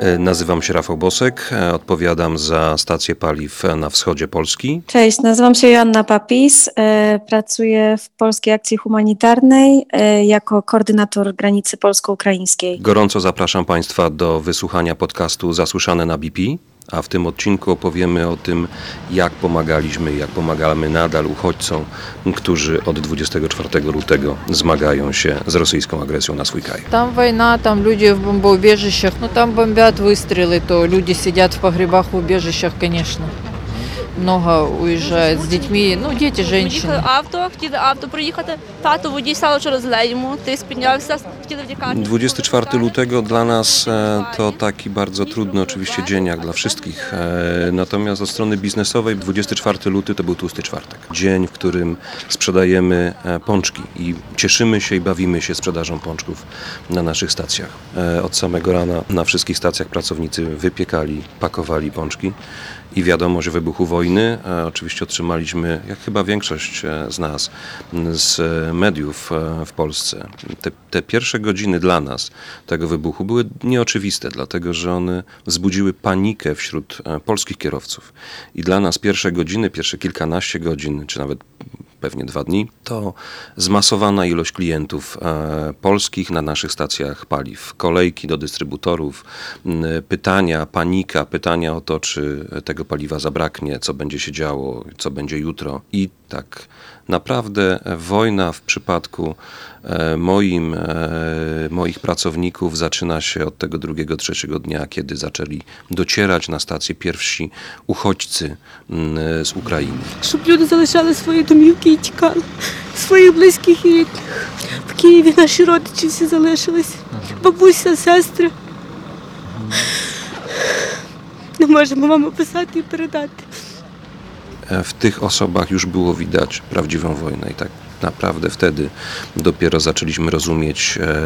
E, nazywam się Rafał Bosek, e, odpowiadam za stację paliw na wschodzie Polski. Cześć, nazywam się Joanna Papis, e, pracuję w Polskiej Akcji Humanitarnej jako koordynator granicy polsko-ukraińskiej. Gorąco zapraszam Państwa do wysłuchania podcastu Zasłyszane na BP a w tym odcinku opowiemy o tym, jak pomagaliśmy, jak pomagamy nadal uchodźcom, którzy od 24 lutego zmagają się z rosyjską agresją na swój kraj. Tam wojna, tam ludzie w бомбоубежищах, no tam бомбят выстрелы, to ludzie сидят w погребах w убежищах, конечно много уїжджають з дітьми, ну діти, жінки. авто, хотіли авто проїхати. Тато водій стало через лейму, ти спінявся, хотіли в лікарню. 24 lutego dla nas e, to taki bardzo trudny oczywiście dzień, jak dla wszystkich. E, natomiast od strony biznesowej 24 luty to był tłusty czwartek. Dzień, w którym sprzedajemy e, pączki i cieszymy się i bawimy się sprzedażą pączków na naszych stacjach. Od samego rana na wszystkich stacjach pracownicy wypiekali, pakowali pączki i wiadomość o wybuchu wojny. Oczywiście otrzymaliśmy, jak chyba większość z nas, z mediów w Polsce. Te, te, pierwsze godziny dla nas tego wybuchu były nieoczywiste, dlatego że one wzbudziły panikę wśród polskich kierowców. I dla nas pierwsze godziny, pierwsze kilkanaście godzin, czy nawet pewnie dwa dni, to zmasowana ilość klientów e, polskich na naszych stacjach paliw. Kolejki do dystrybutorów, pytania, panika, pytania o to, czy tego paliwa zabraknie, co będzie się działo, co będzie jutro. I tak naprawdę wojna w przypadku e, moim, e, moich pracowników zaczyna się od tego drugiego, trzeciego dnia, kiedy zaczęli docierać na stację pierwsi uchodźcy z Ukrainy. Щоб люди залишали свої домівки тікали, своїх близьких і рідних. В Києві наші родичі всі залишились. Бабуся, сестри. Не можемо вам описати і передати. В w tych osobach już było widać prawdziwą wojnę i tak naprawdę wtedy dopiero zaczęliśmy rozumieć, e,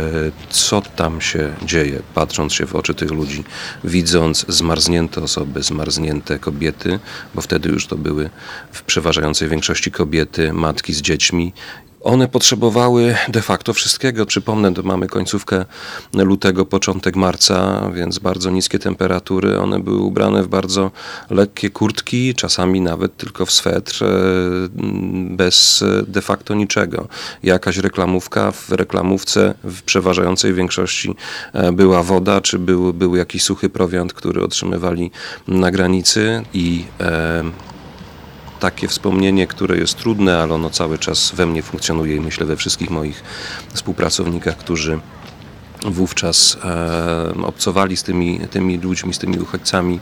co tam się dzieje, patrząc się w oczy tych ludzi, widząc zmarznięte osoby, zmarznięte kobiety, bo wtedy już to były w przeważającej większości kobiety, matki z dziećmi one potrzebowały de facto wszystkiego. Przypomnę, to mamy końcówkę lutego, początek marca, więc bardzo niskie temperatury. One były ubrane w bardzo lekkie kurtki, czasami nawet tylko w swetr, e, bez de facto niczego. Jakaś reklamówka, w reklamówce w przeważającej większości e, była woda, czy był, był jakiś suchy prowiant, który otrzymywali na granicy i e, takie wspomnienie, które jest trudne, ale ono cały czas we mnie funkcjonuje i myślę we wszystkich moich współpracownikach, którzy wówczas e, obcowali z tymi, tymi ludźmi, z tymi uchodźcami,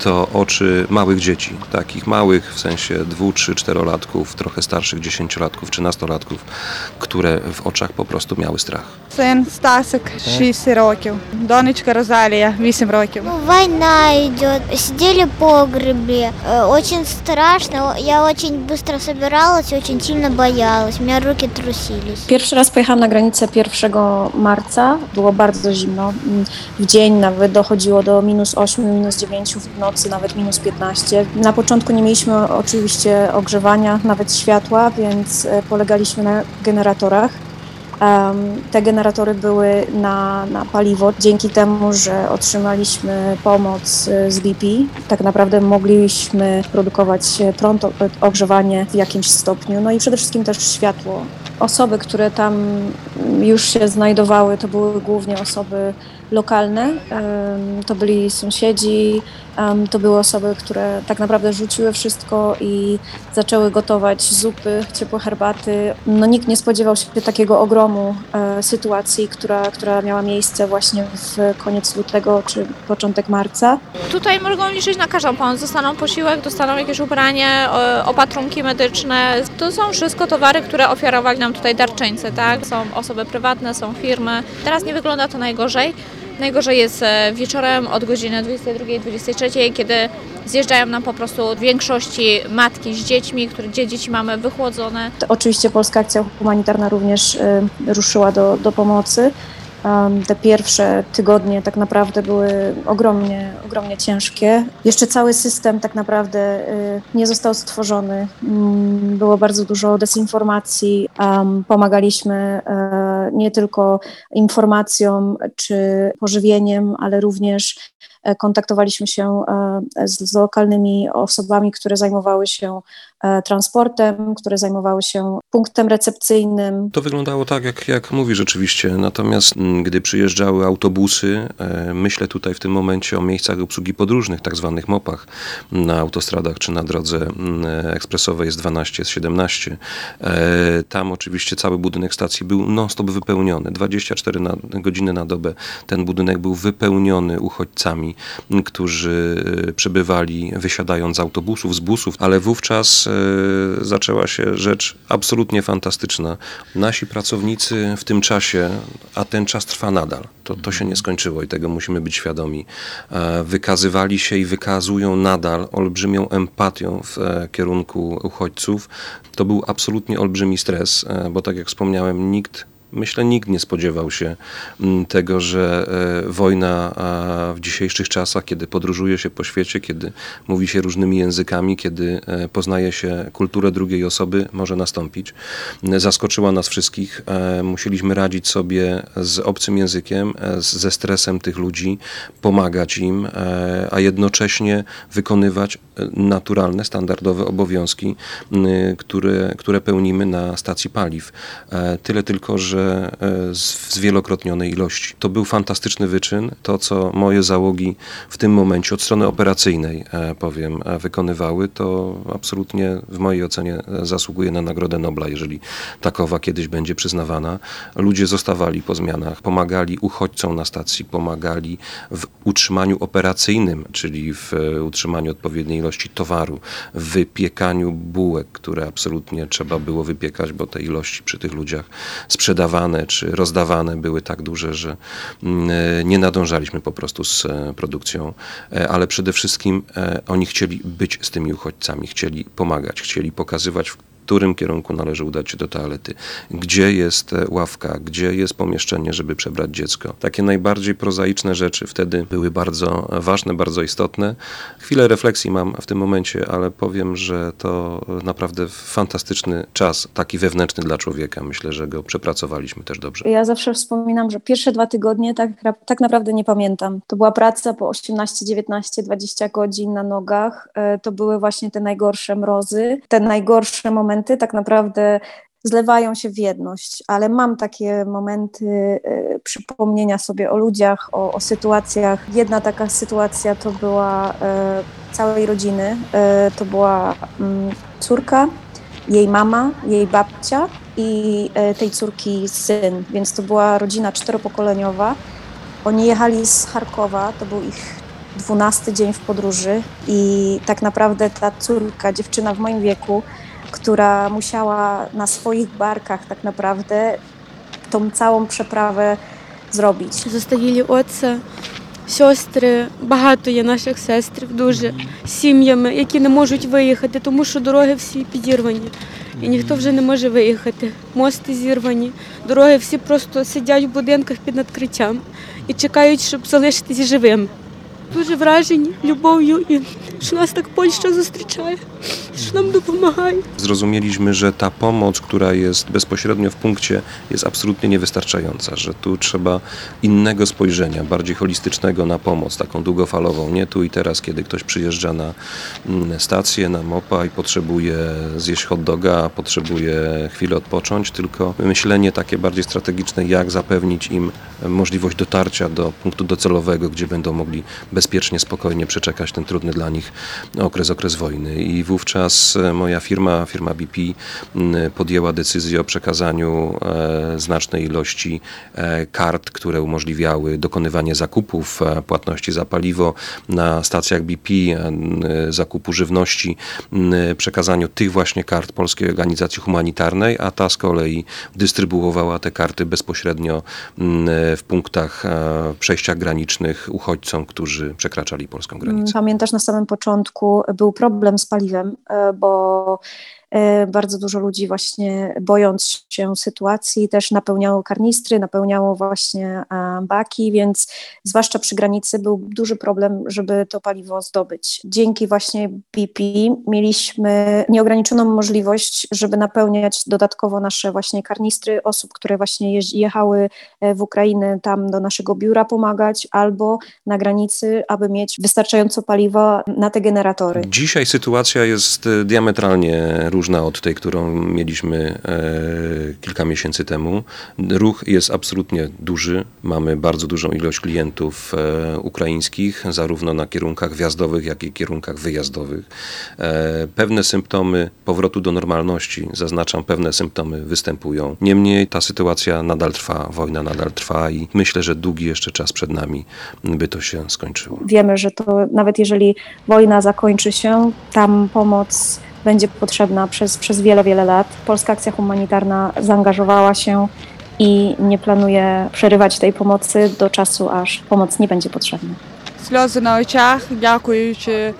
to oczy małych dzieci, takich małych w sensie dwu, trzy, czterolatków, trochę starszych dziesięciolatków czy nastolatków, które w oczach po prostu miały strach. Син Стасик 6 років, донечка Розалія 8 років. Ну, война идет, сидели в погребе, Э, очень страшно, я очень быстро собиралась, очень сильно боялась, у меня руки трусились. Pierwszy raz pojechałam na granicę 1 marca, było bardzo zimno, w dzień nawet dochodziło do minus 8, minus 9 w nocy, nawet minus 15. Na początku nie mieliśmy oczywiście ogrzewania, nawet światła, więc e, polegaliśmy na generatorach. Te generatory były na, na paliwo. Dzięki temu, że otrzymaliśmy pomoc z BP, tak naprawdę mogliśmy produkować prąd, ogrzewanie w jakimś stopniu, no i przede wszystkim też światło. Osoby, które tam już się znajdowały, to były głównie osoby lokalne, to byli sąsiedzi, to były osoby, które tak naprawdę rzuciły wszystko i zaczęły gotować zupy, ciepłe herbaty. No, nikt nie spodziewał się takiego ogromu e, sytuacji, która, która miała miejsce właśnie w koniec lutego czy początek marca. Tutaj mogą liczyć na każdą pomoc. Dostaną posiłek, dostaną jakieś ubranie, opatrunki medyczne. To są wszystko towary, które ofiarowali nam tutaj darczyńcy, tak? Są osoby prywatne, są firmy. Teraz nie wygląda to najgorzej. Najgorzej jest e, wieczorem od godziny 22-23, kiedy zjeżdżają nam po prostu w większości matki z dziećmi, które, gdzie dzieci mamy wychłodzone. Oczywiście Polska Akcja Humanitarna również y, ruszyła do, do pomocy. Te pierwsze tygodnie tak naprawdę były ogromnie, ogromnie ciężkie. Jeszcze cały system tak naprawdę y, nie został stworzony. Mm, było bardzo dużo dezinformacji. Pomagaliśmy e, nie tylko informacjom czy pożywieniem, ale również kontaktowaliśmy się e, z, z lokalnymi osobami, które zajmowały się e, transportem, które zajmowały się punktem recepcyjnym. To wyglądało tak, jak, jak mówi rzeczywiście. Natomiast mm, gdy przyjeżdżały autobusy, e, myślę tutaj w tym momencie o miejscach obsługi podróżnych, tak zwanych MOP-ach na autostradach czy na drodze mm, ekspresowej jest 12, jest 17. E, Tam oczywiście cały budynek stacji był non-stop wypełniony. 24 na, godziny na dobę ten budynek był wypełniony uchodźcami, którzy e, przybywali wysiadając z autobusów, z busów, ale wówczas e, zaczęła się rzecz absolutnie fantastyczna. Nasi pracownicy w tym czasie, a ten czas trwa nadal, to, to się nie skończyło i tego musimy być świadomi, e, wykazywali się i wykazują nadal olbrzymią empatią w kierunku uchodźców. To był absolutnie olbrzymi stres, bo tak jak wspomniałem, nikt Myślę, nikt nie spodziewał się mm, tego, że e, wojna w dzisiejszych czasach, kiedy podróżuje się po świecie, kiedy mówi się różnymi językami, kiedy e, poznaje się kulturę drugiej osoby, może nastąpić. M, Zaskoczyła nas wszystkich. E, Musieliśmy radzić sobie z obcym językiem, ze stresem tych ludzi, pomagać im, a jednocześnie wykonywać naturalne, standardowe obowiązki, m, które, które pełnimy na stacji paliw. Tyle tylko, że e, z- w zwielokrotnionej ilości. To był fantastyczny wyczyn. To, co moje załogi w tym momencie od strony operacyjnej, e, powiem, e, wykonywały, to absolutnie w mojej ocenie e, zasługuje na Nagrodę Nobla, jeżeli takowa kiedyś będzie przyznawana. Ludzie zostawali po zmianach, pomagali uchodźcom na stacji, pomagali w utrzymaniu operacyjnym, czyli w utrzymaniu odpowiedniej ilości towaru, w wypiekaniu bułek, które absolutnie trzeba było wypiekać, bo te ilości przy tych ludziach sprzedawane czy rozdawane były tak duże, że mm, e, nie nadążaliśmy po prostu z e, produkcją, E, ale przede wszystkim oni chcieli być z tymi uchodźcami, chcieli pomagać, chcieli pokazywać, którym kierunku należy udać się do toalety, gdzie jest e, ławka, gdzie jest pomieszczenie, żeby przebrać dziecko. Takie najbardziej prozaiczne rzeczy wtedy były bardzo ważne, bardzo istotne. Chwilę refleksji mam w tym momencie, ale powiem, że to naprawdę fantastyczny czas, taki wewnętrzny dla człowieka. Myślę, że go przepracowaliśmy też dobrze. Ja zawsze wspominam, że pierwsze dwa tygodnie tak, tak naprawdę nie pamiętam. To była praca po 18, 19, 20 godzin na nogach. E, To były właśnie te najgorsze mrozy, te najgorsze momenty tak naprawdę zlewają się w jedność, ale mam takie momenty e, przypomnienia sobie o ludziach, o, o sytuacjach. Jedna taka sytuacja to była e, całej rodziny. E, to była mm, córka, jej mama, jej babcia i e, tej córki syn, więc to była rodzina czteropokoleniowa. Oni jechali z Charkowa, to był ich dwunasty dzień w podróży i tak naprawdę ta córka, dziewczyna w moim wieku, która musiała na swoich barkach tak naprawdę tą całą przeprawę zrobić. Застарілі отце, сестри, багато є наших сестрів дуже сім'ями, які не можуть виїхати, тому що дороги всі підірвані. І ніхто вже не може виїхати. Мости зірвані, дороги всі просто сидять в будинках під надкриттям і чекають, щоб залишитись живими. Дуже вражені любов'ю і що нас так Польща зустрічає, що нам допомагає. Zrozumieliśmy, że ta pomoc, która jest bezpośrednio w punkcie, jest absolutnie niewystarczająca, że tu trzeba innego spojrzenia, bardziej holistycznego na pomoc, taką długofalową. Nie tu i teraz, kiedy ktoś przyjeżdża na mm, stację, na mopa i potrzebuje zjeść hot doga, potrzebuje chwilę odpocząć, tylko myślenie takie bardziej strategiczne, jak zapewnić im możliwość dotarcia do punktu docelowego, gdzie będą mogli bezpiecznie, spokojnie przeczekać ten trudny dla nich okres, okres wojny. I wówczas e, moja firma, firma BP, podjęła decyzję o przekazaniu e, znacznej ilości e, kart, które umożliwiały dokonywanie zakupów, płatności za paliwo na stacjach BP, zakupu żywności, przekazaniu tych właśnie kart Polskiej Organizacji Humanitarnej, a ta z kolei dystrybuowała te karty bezpośrednio w punktach przejściach granicznych uchodźcom, którzy przekraczali polską granicę. Pamiętasz, na samym początku był problem z paliwem, e, bo Bardzo dużo ludzi właśnie bojąc się sytuacji też napełniało karnistry, napełniało właśnie e, baki, więc zwłaszcza przy granicy był duży problem, żeby to paliwo zdobyć. Dzięki właśnie BP mieliśmy nieograniczoną możliwość, żeby napełniać dodatkowo nasze właśnie karnistry osób, które właśnie jechały e, w Ukrainę tam do naszego biura pomagać albo na granicy, aby mieć wystarczająco paliwa na te generatory. Dzisiaj sytuacja jest e, diametralnie różna od tej, którą mieliśmy e, kilka miesięcy temu. Ruch jest absolutnie duży. Mamy bardzo dużą ilość klientów e, ukraińskich, zarówno na kierunkach wjazdowych, jak i kierunkach wyjazdowych. E, pewne symptomy powrotu do normalności, zaznaczam, pewne symptomy występują. Niemniej ta sytuacja nadal trwa, wojna nadal trwa i myślę, że długi jeszcze czas przed nami, by to się skończyło. Wiemy, że to nawet jeżeli wojna zakończy się, tam pomoc będzie potrzebna przez, przez wiele, wiele lat. Polska Akcja Humanitarna zaangażowała się i nie planuje przerywać tej pomocy do czasu, aż pomoc nie będzie potrzebna. Сльози на очах, дякуючи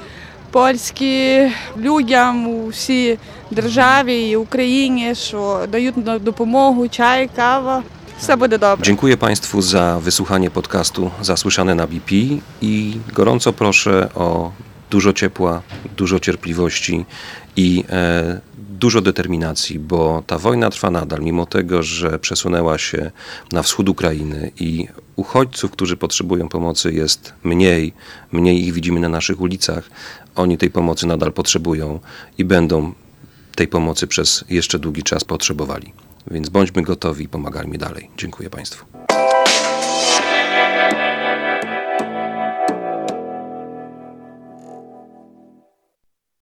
польські людям у всій державі і Україні, що дають на допомогу, чай, кава. Все буде добре. Dziękuję Państwu za wysłuchanie podcastu Zasłyszane na BP i gorąco proszę o dużo ciepła, dużo cierpliwości i e, dużo determinacji, bo ta wojna trwa nadal, mimo tego, że przesunęła się na wschód Ukrainy i uchodźców, którzy potrzebują pomocy jest mniej, mniej ich widzimy na naszych ulicach, oni tej pomocy nadal potrzebują i będą tej pomocy przez jeszcze długi czas potrzebowali. Więc bądźmy gotowi i pomagajmy dalej. Dziękuję Państwu.